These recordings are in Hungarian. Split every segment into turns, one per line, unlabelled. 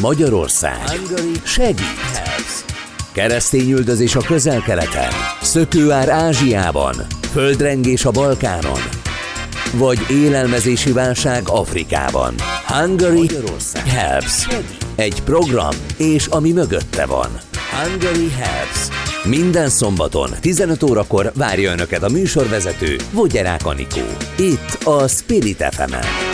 Magyarország segít. Keresztényüldözés a közel-keleten, szökőár Ázsiában, földrengés a Balkánon, vagy élelmezési válság Afrikában. Hungary Helps. Egy program, és ami mögötte van. Hungary Helps. Minden szombaton 15 órakor várja Önöket a műsorvezető Vogyerák Anikó. Itt a Spirit fm -en.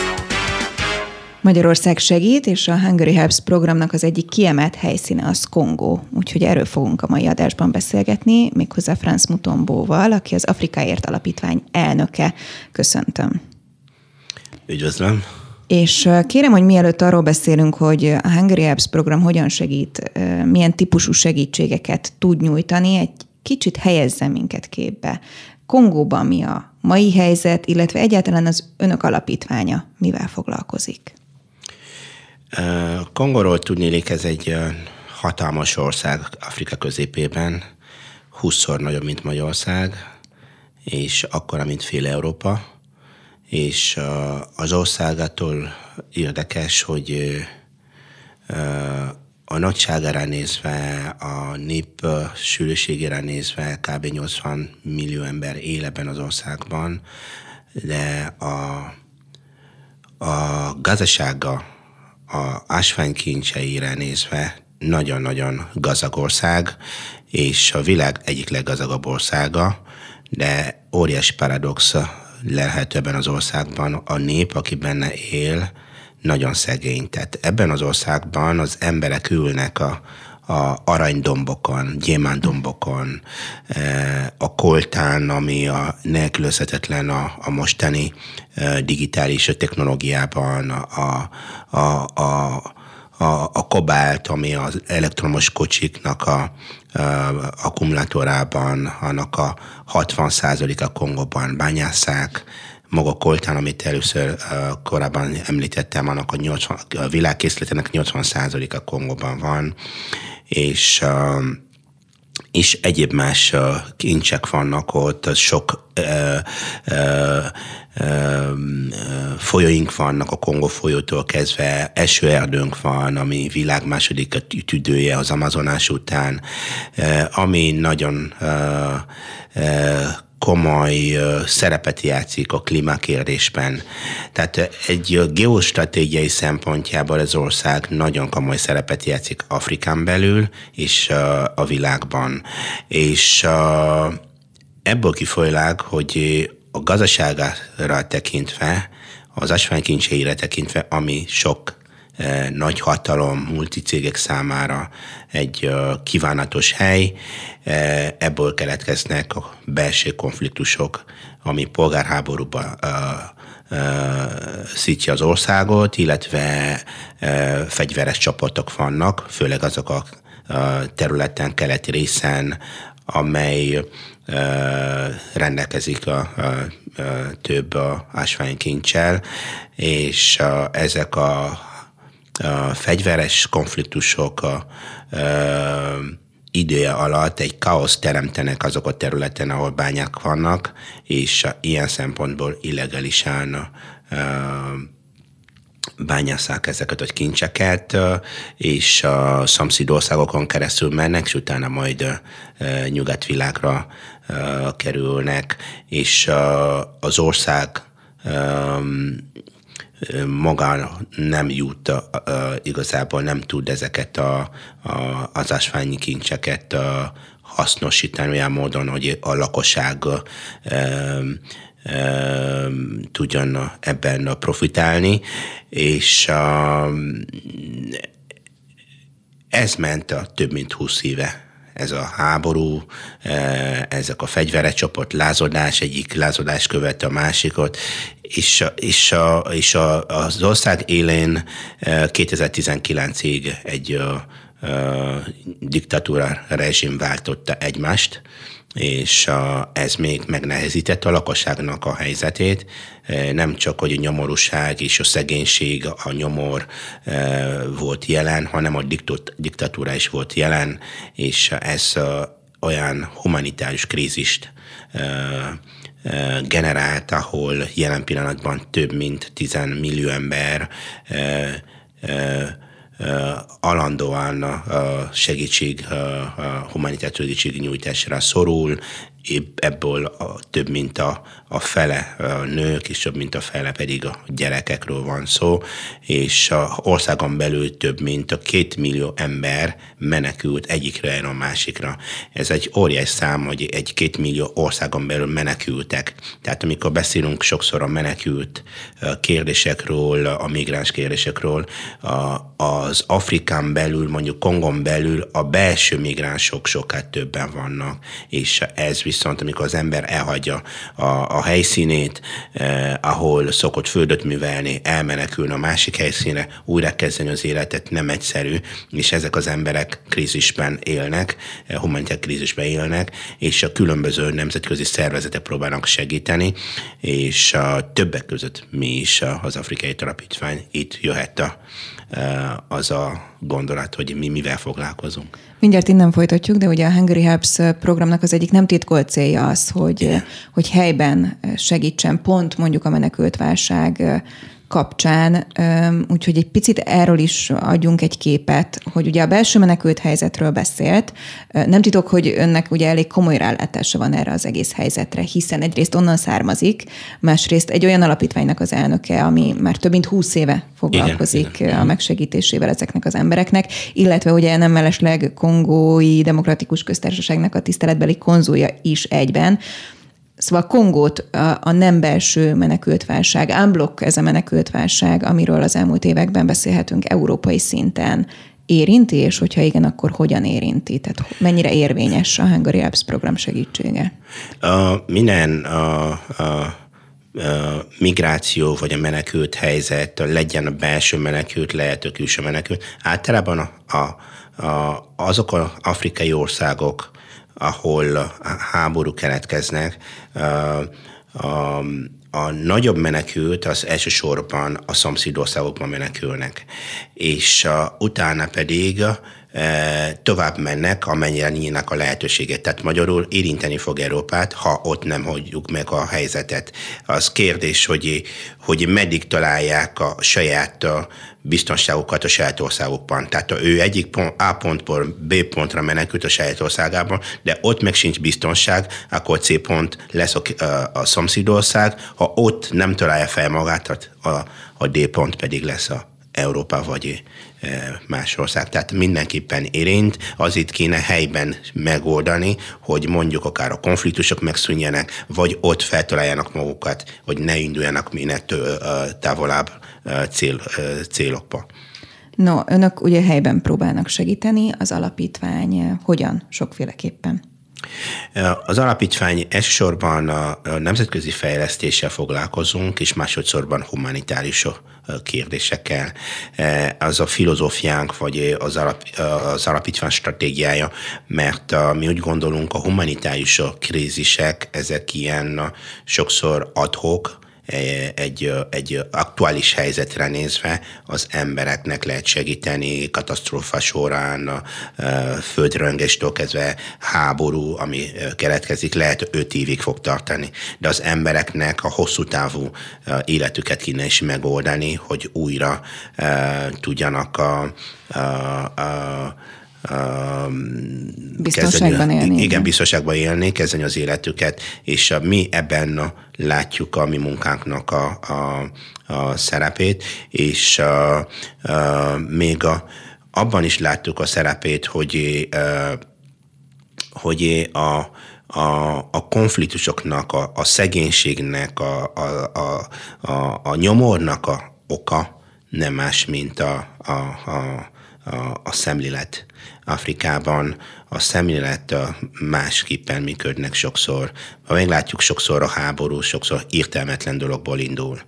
Magyarország segít, és a Hungary Helps programnak az egyik kiemelt helyszíne az Kongó. Úgyhogy erről fogunk a mai adásban beszélgetni, méghozzá Franz Mutombóval, aki az Afrikáért Alapítvány elnöke. Köszöntöm.
Üdvözlöm.
És kérem, hogy mielőtt arról beszélünk, hogy a Hungary Helps program hogyan segít, milyen típusú segítségeket tud nyújtani, egy kicsit helyezzen minket képbe. Kongóban mi a mai helyzet, illetve egyáltalán az önök alapítványa mivel foglalkozik?
Kongoról tudnélik, ez egy hatalmas ország Afrika középében, 20-szor nagyobb, mint Magyarország, és akkora, mint fél Európa, és az országától érdekes, hogy a nagyságára nézve, a nép sűrűségére nézve kb. 80 millió ember él ebben az országban, de a, a gazdasága a ásványkincseire nézve nagyon-nagyon gazdag ország, és a világ egyik leggazdagabb országa, de óriási paradox lehet ebben az országban. A nép, aki benne él, nagyon szegény. Tehát ebben az országban az emberek ülnek a, a aranydombokon, gyémándombokon, e, a koltán, ami a nélkülözhetetlen a, a mostani e, digitális technológiában, a, a, a, a, a kobált, ami az elektromos kocsiknak a, a akkumulátorában, annak a 60%-a Kongóban bányásszák, maga koltán, amit először uh, korábban említettem, annak a, 80, a világkészletének 80%-a Kongóban van, és és egyéb más kincsek vannak ott, sok ö, ö, ö, folyóink vannak, a Kongo folyótól kezdve esőerdőnk van, ami világ második tüdője az Amazonás után, ami nagyon komoly szerepet játszik a klímakérdésben. Tehát egy geostratégiai szempontjából az ország nagyon komoly szerepet játszik Afrikán belül és a világban. És ebből kifolyólag, hogy a gazdaságára tekintve, az asványkincseire tekintve, ami sok nagy hatalom, multicégek számára egy kívánatos hely. Ebből keletkeznek a belső konfliktusok, ami polgárháborúba szítja az országot, illetve fegyveres csapatok vannak, főleg azok a területen, keleti részen, amely rendelkezik a, a, több ásványkincsel, és ezek a a fegyveres konfliktusok a, a, idője alatt egy káosz teremtenek azok a területen, ahol bányák vannak, és ilyen szempontból illegálisan a, bányásszák ezeket a kincseket, és a szomszédországokon keresztül mennek, és utána majd nyugatvilágra kerülnek, és az ország maga nem jut, igazából nem tud ezeket a, a, az ásványi kincseket a, hasznosítani olyan módon, hogy a lakosság tudjon ebben profitálni, és ez ment a több mint 20 éve ez a háború, ezek a fegyverecsoport, lázadás, egyik lázadás követte a másikot, és, és, a, és a, az ország élén 2019-ig eh, egy diktatúra rezsim váltotta egymást, és ez még megnehezítette a lakosságnak a helyzetét. Eh, nem csak, hogy a nyomorúság és a szegénység, a nyomor volt jelen, hanem a diktatúra is volt jelen, és ez olyan humanitárius krízist generált, ahol jelen pillanatban több mint 10 millió ember alandóan segítség, humanitárius nyújtásra szorul, ebből a, több mint a, a fele a nők, és több mint a fele pedig a gyerekekről van szó, és a országon belül több mint a két millió ember menekült egyikre a másikra. Ez egy óriás szám, hogy egy két millió országon belül menekültek. Tehát amikor beszélünk sokszor a menekült kérdésekről, a migráns kérdésekről, az Afrikán belül, mondjuk Kongon belül a belső migránsok sokkal többen vannak, és ez viszont, amikor az ember elhagyja a, a helyszínét, eh, ahol szokott földöt művelni, elmenekülni a másik helyszíne, újra kezdeni az életet nem egyszerű, és ezek az emberek krízisben élnek, eh, humanitár krízisben élnek, és a különböző nemzetközi szervezetek próbálnak segíteni, és a többek között mi is az Afrikai Talapítvány itt jöhet a, eh, az a gondolat, hogy mi mivel foglalkozunk.
Mindjárt innen folytatjuk, de ugye a Hungary Helps programnak az egyik nem titkolt célja az, hogy, hogy helyben segítsen pont mondjuk a menekült válság kapcsán, úgyhogy egy picit erről is adjunk egy képet, hogy ugye a belső menekült helyzetről beszélt. Nem titok, hogy önnek ugye elég komoly rálátása van erre az egész helyzetre, hiszen egyrészt onnan származik, másrészt egy olyan alapítványnak az elnöke, ami már több mint húsz éve foglalkozik igen, igen. a megsegítésével ezeknek az embereknek, illetve ugye nem mellesleg Kongói Demokratikus Köztársaságnak a tiszteletbeli konzulja is egyben. Szóval Kongót a, a nem belső menekültválság, unblock ez a menekültválság, amiről az elmúlt években beszélhetünk európai szinten, érinti, és hogyha igen, akkor hogyan érinti? Tehát mennyire érvényes a Hungary Apps program segítsége?
A, minden a, a migráció vagy a menekült helyzet, legyen a belső menekült, lehet a külső menekült, általában a, a, a, azok az afrikai országok, ahol háború keletkeznek, a, a nagyobb menekült az elsősorban a szomszédországokban menekülnek, és a, utána pedig tovább mennek, amennyire nyílnak a lehetőséget. Tehát magyarul érinteni fog Európát, ha ott nem hagyjuk meg a helyzetet. Az kérdés, hogy, hogy meddig találják a saját biztonságokat a saját országokban. Tehát ő egyik pont, A pontból B pontra menekült a saját országában, de ott meg sincs biztonság, akkor C pont lesz a, a, a szomszédország, ha ott nem találja fel magát, a, a D pont pedig lesz a Európa vagy más ország. Tehát mindenképpen érint, az itt kéne helyben megoldani, hogy mondjuk akár a konfliktusok megszűnjenek, vagy ott feltaláljanak magukat, hogy ne induljanak minél távolabb cél, célokba.
No, önök ugye helyben próbálnak segíteni, az alapítvány hogyan? Sokféleképpen.
Az alapítvány elsősorban a nemzetközi fejlesztéssel foglalkozunk, és másodszorban humanitárius kérdésekkel. Az a filozófiánk, vagy az, alap, az alapítvány stratégiája, mert mi úgy gondolunk, a humanitárius krízisek, ezek ilyen sokszor adhok, egy, egy aktuális helyzetre nézve az embereknek lehet segíteni katasztrófa során, földröngéstől kezdve háború, ami keletkezik, lehet öt évig fog tartani. De az embereknek a hosszú távú életüket kéne is megoldani, hogy újra tudjanak a, a, a
biztonságban élni.
Igen, biztonságban élni, kezdeni az életüket, és mi ebben látjuk a mi munkánknak a, a, a szerepét, és a, a, még a, abban is láttuk a szerepét, hogy, a, hogy a, a, a konfliktusoknak, a, a szegénységnek, a, a, a, a, a nyomornak a oka nem más, mint a, a, a, a, a szemlélet Afrikában a szemlélet másképpen működnek sokszor. Ha meglátjuk, sokszor a háború, sokszor értelmetlen dologból indul.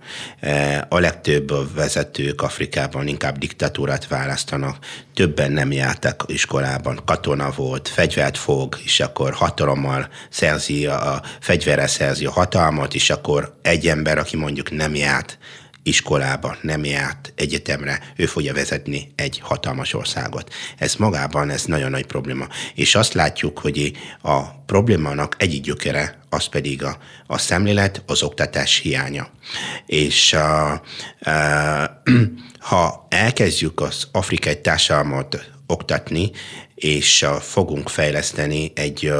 A legtöbb vezetők Afrikában inkább diktatúrát választanak, többen nem jártak iskolában, katona volt, fegyvert fog, és akkor hatalommal szerzi, a fegyverre szerzi a hatalmat, és akkor egy ember, aki mondjuk nem járt, iskolába, nem járt egyetemre, ő fogja vezetni egy hatalmas országot. Ez magában, ez nagyon nagy probléma. És azt látjuk, hogy a problémának egyik gyökere, az pedig a, a szemlélet, az oktatás hiánya. És a, a, ha elkezdjük az afrikai társadalmat oktatni, és fogunk fejleszteni egy,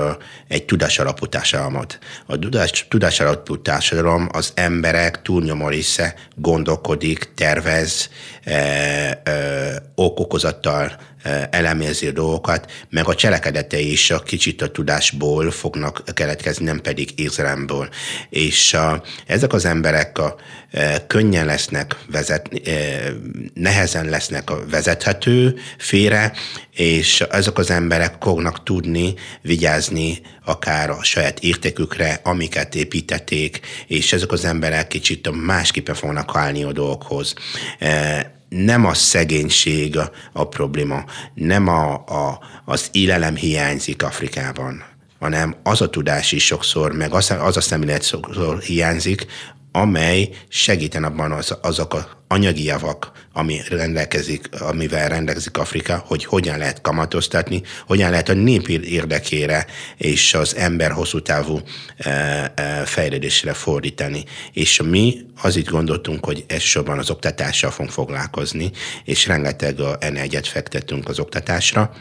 egy tudásalapú társadalmat. A tudás, tudásalapú társadalom az emberek túlnyomó része gondolkodik, tervez, e, e, okokozattal e, elemézi a dolgokat, meg a cselekedetei is a kicsit a tudásból fognak keletkezni, nem pedig érzelemből. És a, ezek az emberek a, e, könnyen lesznek vezetni, e, nehezen lesznek a vezethető félre, és ezek az emberek fognak tudni vigyázni akár a saját értékükre, amiket építették, és ezek az emberek kicsit másképpen fognak állni a dolgokhoz. E, nem a szegénység a probléma, nem a, a, az élelem hiányzik Afrikában, hanem az a tudás is sokszor, meg az, az a szemlélet sokszor hiányzik, amely segíten abban az, azok a anyagi javak, ami rendelkezik, amivel rendelkezik Afrika, hogy hogyan lehet kamatoztatni, hogyan lehet a nép érdekére és az ember hosszú távú e, e, fejlődésre fordítani. És mi az itt gondoltunk, hogy elsősorban az oktatással fogunk foglalkozni, és rengeteg energiát fektettünk az oktatásra,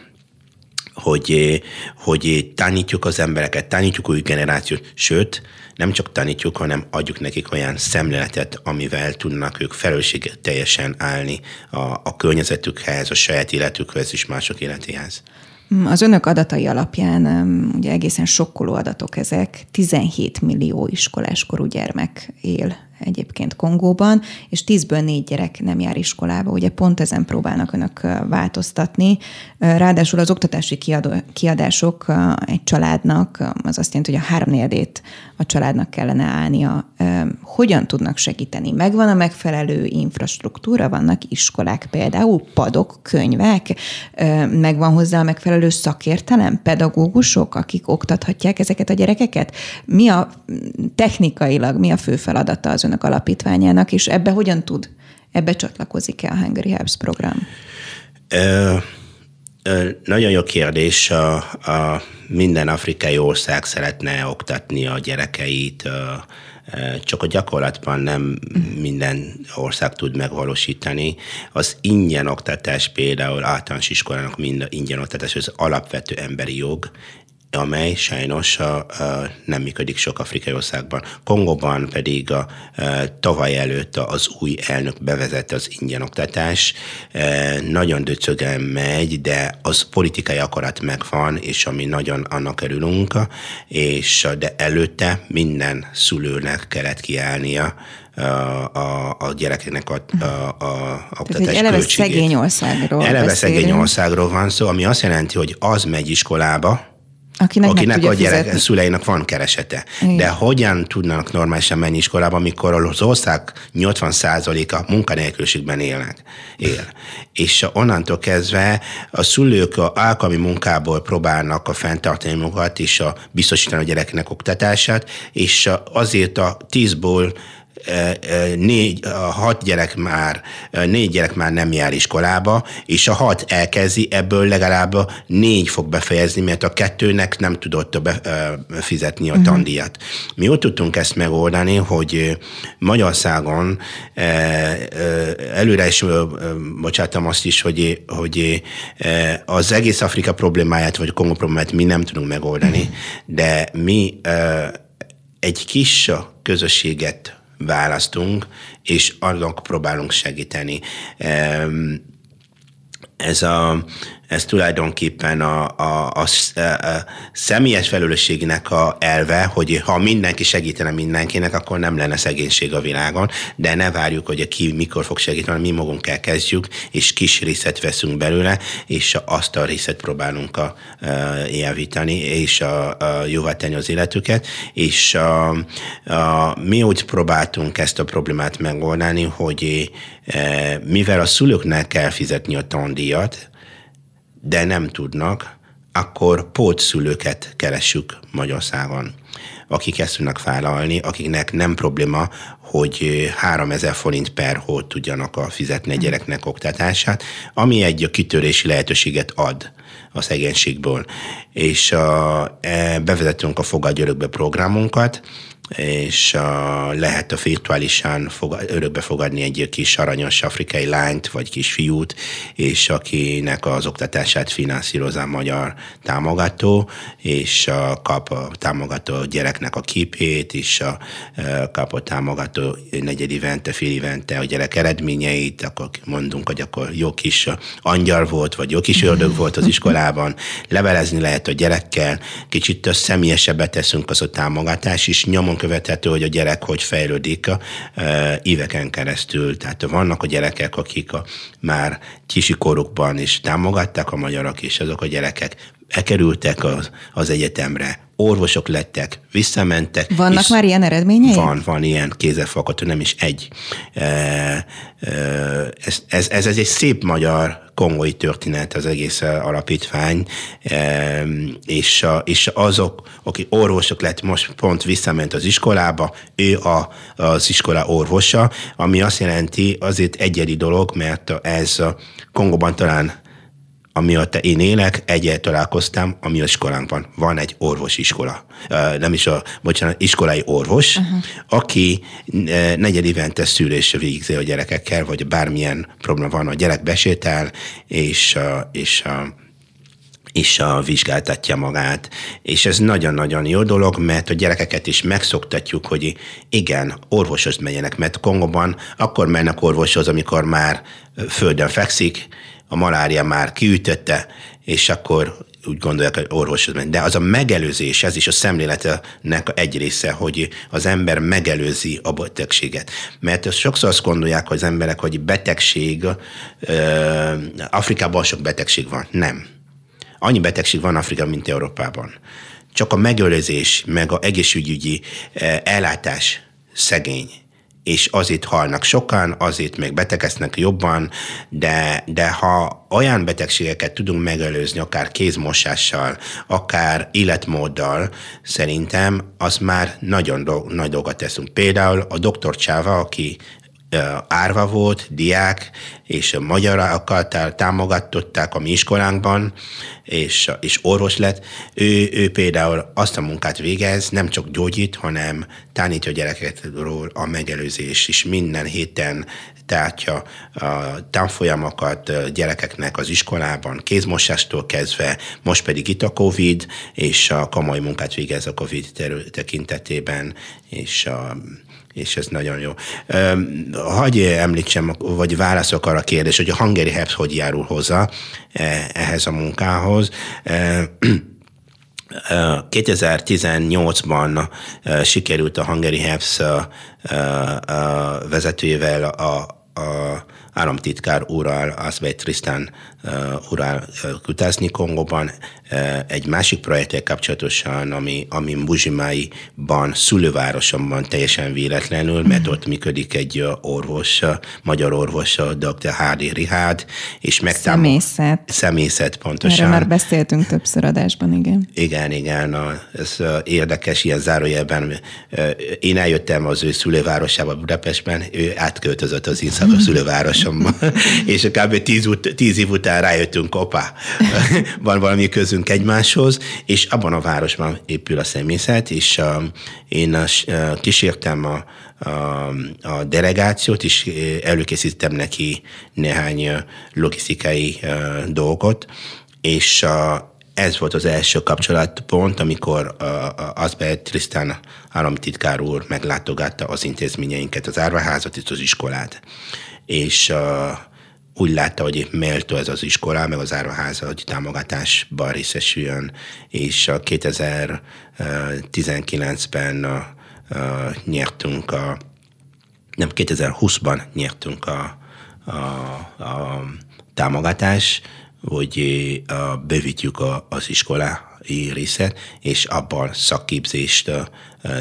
hogy, hogy tanítjuk az embereket, tanítjuk új generációt, sőt, nem csak tanítjuk, hanem adjuk nekik olyan szemléletet, amivel tudnak ők felelősség teljesen állni a, a környezetükhez, a saját életükhez és mások életéhez.
Az önök adatai alapján ugye egészen sokkoló adatok ezek. 17 millió iskoláskorú gyermek él egyébként Kongóban, és tízből négy gyerek nem jár iskolába. Ugye pont ezen próbálnak önök változtatni. Ráadásul az oktatási kiadások egy családnak, az azt jelenti, hogy a háromnéldét a családnak kellene állnia. Hogyan tudnak segíteni? Megvan a megfelelő infrastruktúra, vannak iskolák például, padok, könyvek, megvan hozzá a megfelelő szakértelem, pedagógusok, akik oktathatják ezeket a gyerekeket? Mi a technikailag, mi a fő feladata az önök alapítványának, és ebbe hogyan tud, ebbe csatlakozik-e a Hungary Helps program? Ö,
ö, nagyon jó kérdés. A, a minden afrikai ország szeretne oktatni a gyerekeit, ö, csak a gyakorlatban nem minden ország tud megvalósítani. Az ingyen oktatás például általános iskolának mind ingyen oktatás, az alapvető emberi jog, amely sajnos a, a, nem működik sok afrikai országban. Kongóban pedig a, a, tavaly előtt az új elnök bevezette az ingyen oktatás. E, nagyon döcögen megy, de az politikai akarat megvan, és ami nagyon annak örülünk, és de előtte minden szülőnek kellett kiállnia a, a, a gyerekeknek a, a, a oktatás Tehát, eleve
költségét. szegény országról
Eleve beszélünk. szegény országról van szó, ami azt jelenti, hogy az megy iskolába, Akinek, akinek a gyerek fizetni. szüleinek van keresete. Igen. De hogyan tudnak normálisan menni iskolába, amikor az ország 80%-a munkanélküliségben élnek, él. És onnantól kezdve a szülők a alkalmi munkából próbálnak a fenntartani magukat és a biztosítani a gyereknek oktatását, és azért a tízból négy, a hat gyerek már, négy gyerek már nem jár iskolába, és a hat elkezdi, ebből legalább négy fog befejezni, mert a kettőnek nem tudott fizetni a mhm. tandíjat. Mi úgy tudtunk ezt megoldani, hogy Magyarországon előre is bocsátom azt is, hogy, hogy az egész Afrika problémáját, vagy Kongo problémáját mi nem tudunk megoldani, mhm. de mi egy kis közösséget választunk, és annak próbálunk segíteni. Ez a ez tulajdonképpen a, a, a, a személyes felelősségnek a elve, hogy ha mindenki segítene mindenkinek, akkor nem lenne szegénység a világon, de ne várjuk, hogy ki mikor fog segíteni, mi magunk elkezdjük, és kis részet veszünk belőle, és azt a részet próbálunk a, a, javítani, és a, a jóvá tenni az életüket, és a, a, mi úgy próbáltunk ezt a problémát megoldani, hogy e, mivel a szülőknek kell fizetni a tandíjat, de nem tudnak, akkor pótszülőket keresünk Magyarországon. akik ezt tudnak vállalni, akiknek nem probléma, hogy 3000 forint per hót tudjanak a fizetni a gyereknek oktatását, ami egy kitörési lehetőséget ad a szegénységből. És a, e, bevezetünk a Fogadj Örökbe programunkat, és a, lehet a virtuálisan fog, örökbe fogadni egy kis aranyos afrikai lányt, vagy kis fiút, és akinek az oktatását finanszíroz a magyar támogató, és a, kap a támogató gyereknek a képét, és a, a kap a támogató negyed évente, fél évente a gyerek eredményeit, akkor mondunk, hogy akkor jó kis angyal volt, vagy jó kis ördög volt az iskolában, levelezni lehet a gyerekkel, kicsit személyesebbet teszünk az a támogatás, és nyomon követhető, hogy a gyerek hogy fejlődik a, e, éveken keresztül. Tehát vannak a gyerekek, akik a, már kisikorukban is támogatták a magyarok, és azok a gyerekek elkerültek az, az egyetemre, orvosok lettek, visszamentek.
Vannak már ilyen eredményei?
Van, van ilyen kézzelfogható, nem is egy. E, e, ez, ez, ez, ez egy szép magyar kongói történet az egész alapítvány, e, és, és azok, akik orvosok lett, most pont visszament az iskolába, ő a, az iskola orvosa, ami azt jelenti, azért egyedi dolog, mert ez Kongóban talán amiatt én élek, egyel találkoztam, ami a iskolánkban. Van egy orvosiskola, nem is a, bocsánat, iskolai orvos, uh-huh. aki negyed évente szülésre végzi a gyerekekkel, vagy bármilyen probléma van, a gyerek besétel, és, és és a vizsgáltatja magát. És ez nagyon-nagyon jó dolog, mert a gyerekeket is megszoktatjuk, hogy igen, orvoshoz menjenek, mert Kongóban akkor mennek orvoshoz, amikor már földön fekszik, a malária már kiütötte, és akkor úgy gondolják, hogy orvoshoz menni. De az a megelőzés, ez is a szemléletnek egy része, hogy az ember megelőzi a betegséget. Mert sokszor azt gondolják, hogy az emberek, hogy betegség, Afrikában sok betegség van. Nem. Annyi betegség van Afrikában, mint Európában. Csak a megelőzés, meg a egészségügyi ellátás szegény és azért halnak sokan, azért még betegeznek jobban, de, de ha olyan betegségeket tudunk megelőzni, akár kézmosással, akár életmóddal, szerintem az már nagyon do- nagy dolgot teszünk. Például a doktor Csáva, aki árva volt, diák, és magyarokat támogatották a mi iskolánkban, és, és orvos lett. Ő, ő például azt a munkát végez, nem csak gyógyít, hanem tanítja a gyerekekről a megelőzés, és minden héten tártja a tanfolyamokat gyerekeknek az iskolában, kézmosástól kezdve, most pedig itt a Covid, és a komoly munkát végez a Covid tekintetében, és a és ez nagyon jó. Hagyj említsem, vagy válaszok arra a kérdés, hogy a Hungary Helps hogy járul hozzá e, ehhez a munkához. 2018-ban sikerült a Hungary Helps vezetőjével a, a államtitkár úrral, Asbej Tristan uh, úrral uh, kutázni Kongóban, uh, egy másik projekttel kapcsolatosan, ami, ami Muzsimáiban, szülővárosomban teljesen véletlenül, mert ott működik egy orvos, magyar orvos, dr. Hádi Rihád, és megtám...
Szemészet.
Szemészet, pontosan.
Erről már beszéltünk többször adásban, igen.
Igen, igen, ez érdekes, ilyen zárójelben. Én eljöttem az ő szülővárosába Budapestben, ő átköltözött az én szülővárosomba, és kb. tíz, ut- tíz év után rájöttünk, opa, van valami közünk egymáshoz, és abban a városban épül a személyzet, és uh, én uh, kísértem a, a, a delegációt, és előkészítettem neki néhány logisztikai uh, dolgot, és uh, ez volt az első kapcsolatpont, amikor uh, Asbert Tristan államtitkár úr meglátogatta az intézményeinket, az árvaházat és az iskolát. És uh, úgy látta, hogy méltó ez az iskola, meg az árvaháza, hogy támogatásban részesüljön, és a 2019-ben a, a, nyertünk a, nem, 2020-ban nyertünk a, a, a támogatás, hogy a, bővítjük a, az iskola részet, és abban szakképzést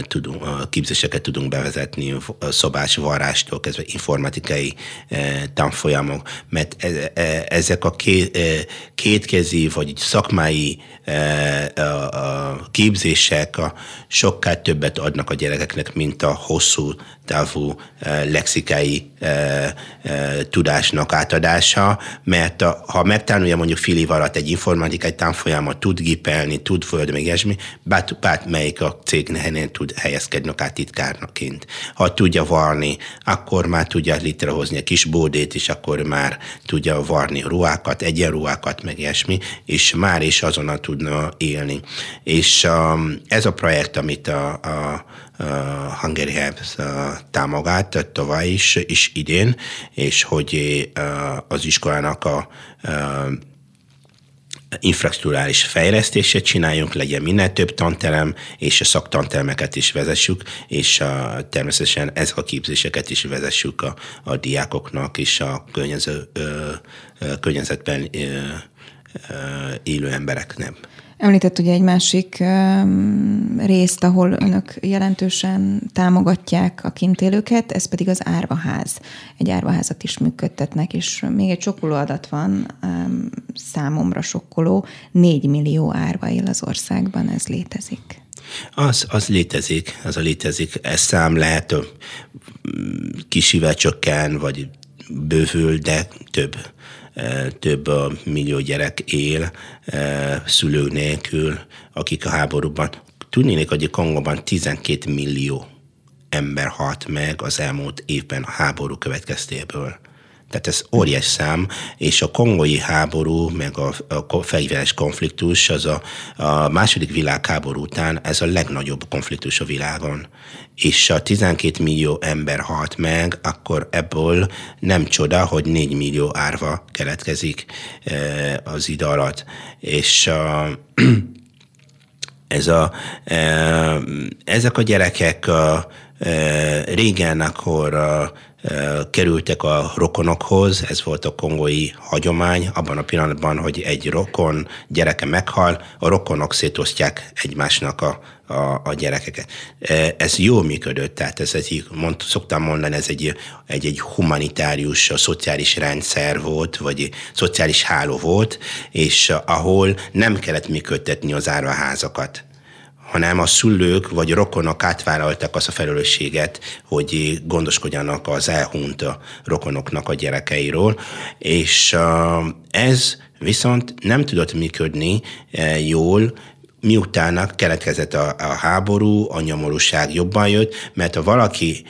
tudunk, képzéseket tudunk bevezetni, szobás varrástól kezdve informatikai tanfolyamok, mert e, e, ezek a kétkezi vagy szakmai képzések sokkal többet adnak a gyerekeknek, mint a hosszú távú lexikai tudásnak átadása, mert ha megtanulja mondjuk fél év alatt egy informatikai tanfolyamot, tud gépelni, tud folyadni, még ilyesmi, bármelyik a cég tud helyezkedni akár titkárnaként. Ha tudja varni, akkor már tudja létrehozni a kis bódét, és akkor már tudja varni ruhákat, egyenruhákat, meg ilyesmi, és már is azonnal tudna élni. És um, ez a projekt, amit a, a Hungary Helps támogat tovább is, is idén, és hogy az iskolának a infrastruktúrális fejlesztését csináljunk, legyen minél több tanterem, és a szaktantermeket is vezessük, és a, természetesen ez a képzéseket is vezessük a, a diákoknak és a környező, ö, ö, környezetben ö, élő embereknek.
Említett ugye egy másik részt, ahol önök jelentősen támogatják a kintélőket, ez pedig az árvaház. Egy árvaházat is működtetnek, és még egy sokkoló adat van, számomra sokkoló, 4 millió árva él az országban, ez létezik.
Az, az létezik, az a létezik. Ez szám lehet kisivel csökken, vagy bővül, de több több millió gyerek él szülő nélkül, akik a háborúban. Tudnék, hogy a Kongóban 12 millió ember halt meg az elmúlt évben a háború következtéből. Tehát ez óriás szám, és a kongói háború, meg a, a fegyveres konfliktus, az a, a második világháború után ez a legnagyobb konfliktus a világon. És a 12 millió ember halt meg, akkor ebből nem csoda, hogy 4 millió árva keletkezik e, az idő alatt. És a, ez a, e, ezek a gyerekek a, e, régen akkor a, kerültek a rokonokhoz, ez volt a kongói hagyomány, abban a pillanatban, hogy egy rokon gyereke meghal, a rokonok szétosztják egymásnak a, a, a gyerekeket. Ez jó működött, tehát ez egy, mond, szoktam mondani, ez egy, egy, egy humanitárius, a szociális rendszer volt, vagy szociális háló volt, és ahol nem kellett működtetni az árvaházakat hanem a szülők vagy rokonok átvállaltak azt a felelősséget, hogy gondoskodjanak az elhunyt rokonoknak a gyerekeiről, és ez viszont nem tudott működni jól, miután keletkezett a, a háború, a nyomorúság jobban jött, mert ha valaki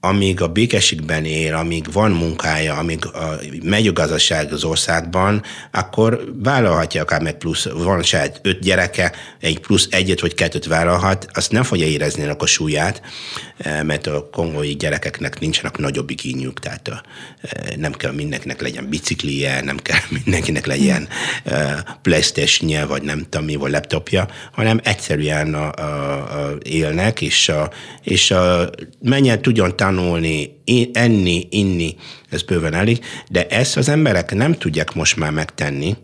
amíg a békességben él, amíg van munkája, amíg a, megy a gazdaság az országban, akkor vállalhatja akár meg plusz, van saját öt gyereke, egy plusz egyet vagy kettőt vállalhat, azt nem fogja érezni a súlyát, eh, mert a kongói gyerekeknek nincsenek nagyobb igényük, tehát eh, nem kell mindenkinek legyen biciklije, nem kell mindenkinek legyen eh, playstation vagy nem tudom mi, vagy laptopja, hanem egyszerűen a, a, a élnek, és, a, és a, menjen tudjon tanulni, enni, inni, ez bőven elég, de ezt az emberek nem tudják most már megtenni,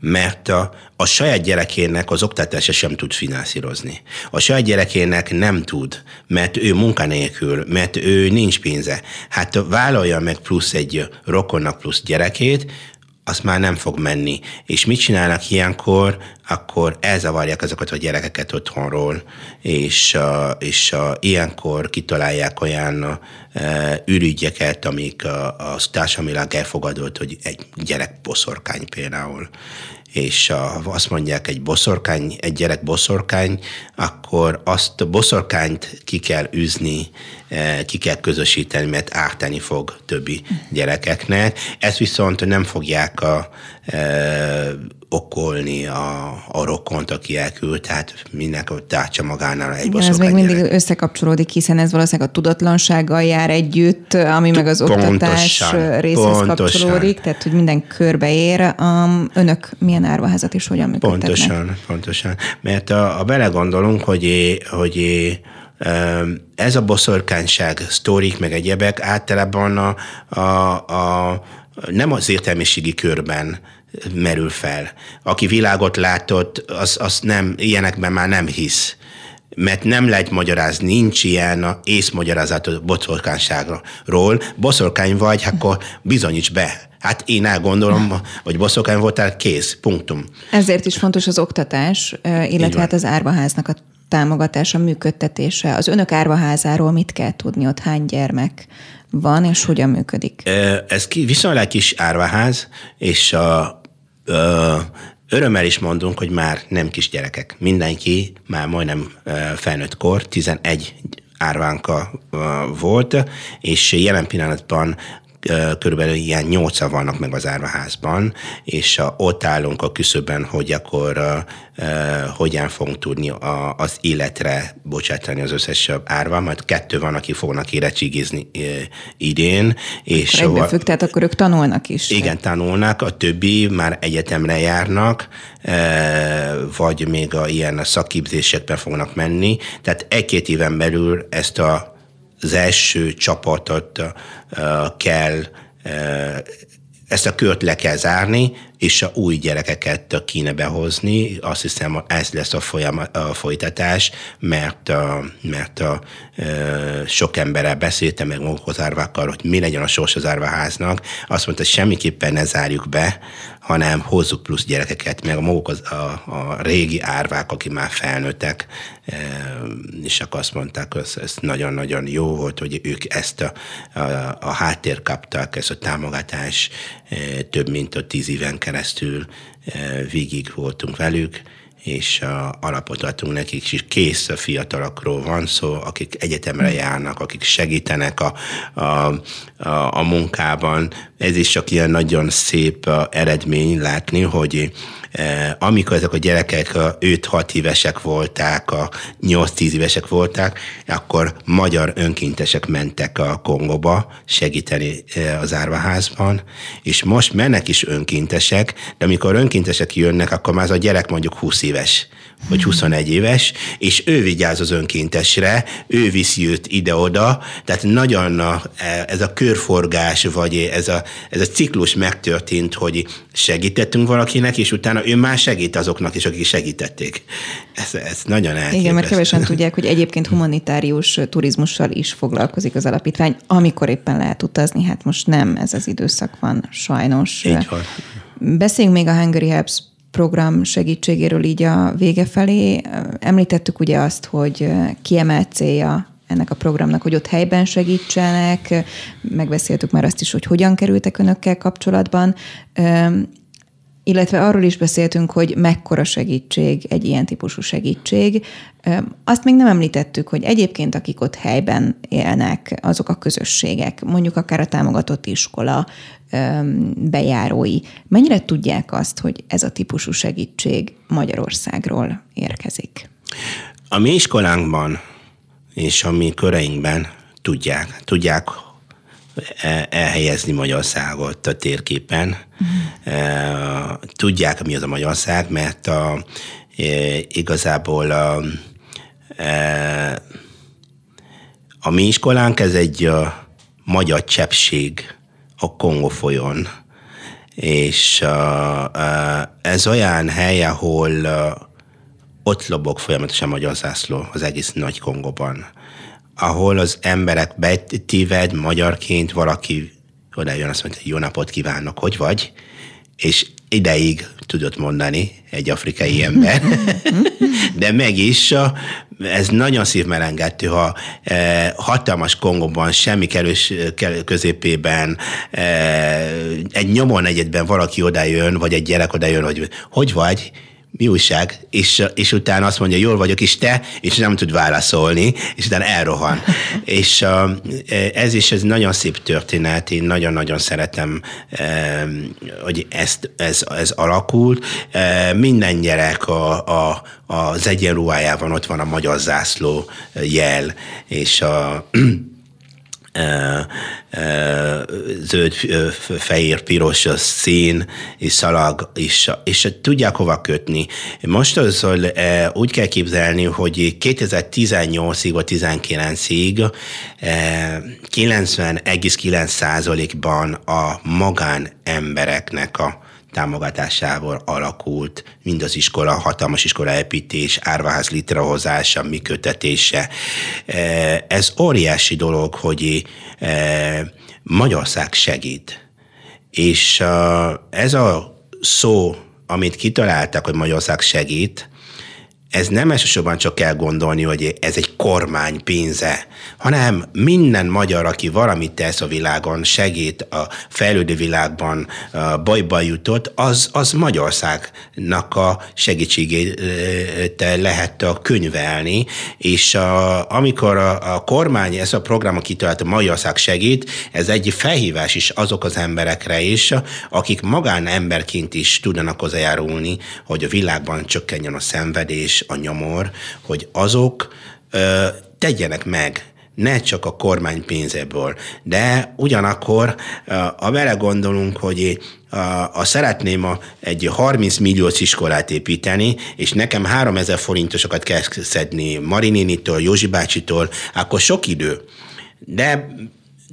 mert a, a saját gyerekének az oktatása sem tud finanszírozni. A saját gyerekének nem tud, mert ő munkanélkül, mert ő nincs pénze. Hát vállalja meg plusz egy rokonnak plusz gyerekét, az már nem fog menni. És mit csinálnak ilyenkor? Akkor elzavarják azokat a gyerekeket otthonról, és, és ilyenkor kitalálják olyan ürügyeket, amik a, a társadalmilag elfogadott, hogy egy gyerek boszorkány például és azt mondják egy boszorkány, egy gyerek boszorkány, akkor azt a boszorkányt ki kell üzni, ki kell közösíteni, mert ártani fog többi gyerekeknek. Ezt viszont nem fogják a, e, okolni a, a rokont, aki elküld, tehát mindenki tártsa magánál egy
Igen, ez még mindig gyerek. összekapcsolódik, hiszen ez valószínűleg a tudatlansággal jár együtt, ami meg az pontosan, oktatás részhez pontosan. kapcsolódik, tehát hogy minden körbeér. Um, önök milyen árvaházat is hogyan működtetnek?
Pontosan, pontosan. Mert a, a belegondolunk, hogy, hogy ez a boszorkányság, sztorik, meg egyebek általában a, a, a nem az értelmiségi körben merül fel. Aki világot látott, az, az nem, ilyenekben már nem hisz mert nem lehet magyarázni, nincs ilyen észmagyarázat a boszorkányságról. Boszorkány vagy, akkor bizonyíts be. Hát én elgondolom, hogy boszorkány voltál, kész, punktum.
Ezért is fontos az oktatás, illetve hát az árvaháznak a támogatása, működtetése. Az önök árvaházáról mit kell tudni, ott hány gyermek van, és hogyan működik?
Ez viszonylag kis árvaház, és a, a Örömmel is mondunk, hogy már nem kisgyerekek. Mindenki már majdnem felnőtt kor, 11 árvánka volt, és jelen pillanatban körülbelül ilyen nyolca vannak meg az árvaházban, és ott állunk a küszöben, hogy akkor hogyan fogunk tudni az életre bocsátani az összes árva, majd kettő van, aki fognak érettségizni idén.
És akkor függ, tehát akkor ők tanulnak is.
Igen, tanulnak, a többi már egyetemre járnak, vagy még a ilyen szakképzésekben fognak menni. Tehát egy-két éven belül ezt a az első csapatot kell ezt a kört le kell zárni, és a új gyerekeket kéne behozni. Azt hiszem, ez lesz a, folyam, a folytatás, mert, a, mert a, a, sok emberrel beszéltem meg az árvákkal, hogy mi legyen a sors az árvaháznak. Azt mondta, hogy semmiképpen ne zárjuk be, hanem hozzuk plusz gyerekeket, meg maguk az, a, a régi árvák, akik már felnőttek, és akkor azt mondták, hogy ez nagyon-nagyon jó volt, hogy ők ezt a, a, a háttér kaptak, ezt a támogatás több mint a tíz éven keresztül végig voltunk velük, és a alapot adtunk nekik, és kész a fiatalokról van szó, akik egyetemre járnak, akik segítenek a, a, a, a munkában. Ez is csak ilyen nagyon szép eredmény látni, hogy Eh, amikor ezek a gyerekek 5-6 évesek voltak, a 8-10 évesek voltak, akkor magyar önkéntesek mentek a Kongóba segíteni eh, az árvaházban, és most mennek is önkéntesek, de amikor önkéntesek jönnek, akkor már az a gyerek mondjuk 20 éves vagy 21 éves, és ő vigyáz az önkéntesre, ő viszi őt ide-oda, tehát nagyon a, ez a körforgás, vagy ez a, ez a ciklus megtörtént, hogy segítettünk valakinek, és utána ő már segít azoknak is, akik segítették. Ez, ez nagyon elképesztő.
Igen, mert kevesen tudják, hogy egyébként humanitárius turizmussal is foglalkozik az alapítvány, amikor éppen lehet utazni, hát most nem ez az időszak van, sajnos.
Így van.
Beszéljünk még a Hungary Helps program segítségéről így a vége felé. Említettük ugye azt, hogy kiemelt célja ennek a programnak, hogy ott helyben segítsenek, megbeszéltük már azt is, hogy hogyan kerültek önökkel kapcsolatban, illetve arról is beszéltünk, hogy mekkora segítség egy ilyen típusú segítség. Azt még nem említettük, hogy egyébként akik ott helyben élnek, azok a közösségek, mondjuk akár a támogatott iskola, bejárói, mennyire tudják azt, hogy ez a típusú segítség Magyarországról érkezik?
A mi iskolánkban és a mi köreinkben tudják, tudják e, elhelyezni Magyarországot a térképen. Uh-huh. Tudják, mi az a Magyarország, mert a, e, igazából a, a mi iskolánk ez egy a magyar cseppség a Kongo folyón. És uh, uh, ez olyan hely, ahol uh, ott lobog folyamatosan magyar zászló az egész nagy Kongóban, ahol az emberek betíved magyarként valaki oda jön, azt mondja, jó napot kívánok, hogy vagy? És ideig tudott mondani egy afrikai ember, de meg is ez nagyon szívmelengető, ha e, hatalmas Kongóban, semmi kerős középében, e, egy nyomon egyetben valaki odajön, vagy egy gyerek odajön, hogy hogy vagy, mi újság, és, és utána azt mondja, jól vagyok, és te, és nem tud válaszolni, és utána elrohan. és ez is ez nagyon szép történet, én nagyon-nagyon szeretem, hogy ezt, ez, ez alakult. Minden gyerek a, a, az egyenruhájában ott van a magyar zászló jel, és a zöld, fehér, piros a szín, és szalag, és, és tudják hova kötni. Most azzal úgy kell képzelni, hogy 2018-ig vagy 19-ig 90,9%-ban a magán embereknek a támogatásával alakult, mind az iskola, hatalmas iskola építés, árvaház létrehozása, működtetése. Ez óriási dolog, hogy Magyarország segít. És ez a szó, amit kitaláltak, hogy Magyarország segít, ez nem elsősorban csak kell gondolni, hogy ez egy kormány pénze, hanem minden magyar, aki valamit tesz a világon, segít a fejlődő világban, a bajba jutott, az, az Magyarországnak a segítségét lehet könyvelni, és a, amikor a, a kormány ezt a programot kitalálta, Magyarország segít, ez egy felhívás is azok az emberekre is, akik magánemberként is tudnak hozzájárulni, hogy a világban csökkenjen a szenvedés, a nyomor, hogy azok ö, tegyenek meg ne csak a kormány pénzéből, de ugyanakkor, a vele gondolunk, hogy a, a szeretném a, egy 30 milliós iskolát építeni, és nekem 3000 forintosokat kell szedni Marinénitől, Józsi bácsitól, akkor sok idő. De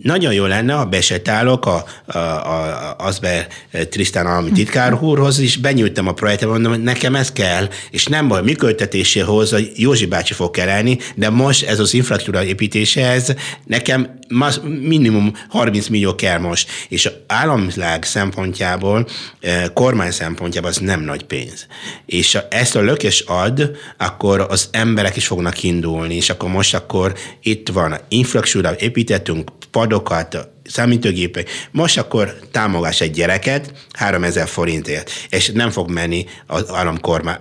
nagyon jó lenne, ha besetálok a, a, a, Azber Trisztán állami titkár úrhoz, és benyújtam a projektet, mondom, hogy nekem ez kell, és nem a működtetéséhoz a Józsi bácsi fog kelleni, de most ez az infrastruktúra építéséhez nekem minimum 30 millió kell most, és államvilág szempontjából, kormány szempontjából az nem nagy pénz. És ezt a lökés ad, akkor az emberek is fognak indulni, és akkor most akkor itt van, infrastruktúra építettünk, padokat, számítógépek. Most akkor támogass egy gyereket 3000 forintért, és nem fog menni az államkorma,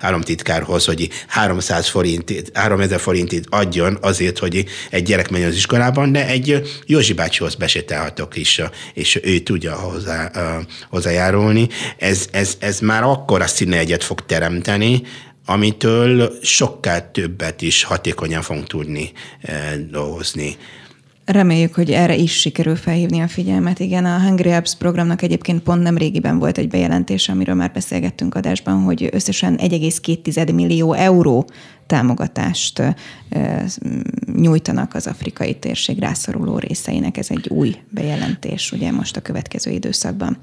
államtitkárhoz, hogy 300 forint, 3000 forintit adjon azért, hogy egy gyerek menjen az iskolában, de egy Józsi bácsihoz besételhatok is, és ő tudja hozzá, hozzájárulni. Ez, ez, ez már akkor a egyet fog teremteni, amitől sokkal többet is hatékonyan fogunk tudni dolgozni.
Reméljük, hogy erre is sikerül felhívni a figyelmet. Igen, a Hungry Apps programnak egyébként pont nem régiben volt egy bejelentés, amiről már beszélgettünk adásban, hogy összesen 1,2 millió euró támogatást nyújtanak az afrikai térség rászoruló részeinek. Ez egy új bejelentés, ugye most a következő időszakban.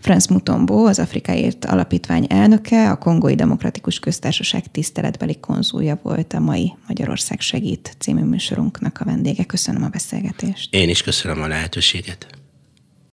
Franz Mutombo, az Afrikáért Alapítvány elnöke, a Kongói Demokratikus Köztársaság tiszteletbeli konzulja volt a mai Magyarország segít című műsorunknak a vendége. Köszönöm a beszélgetést.
Én is köszönöm a lehetőséget.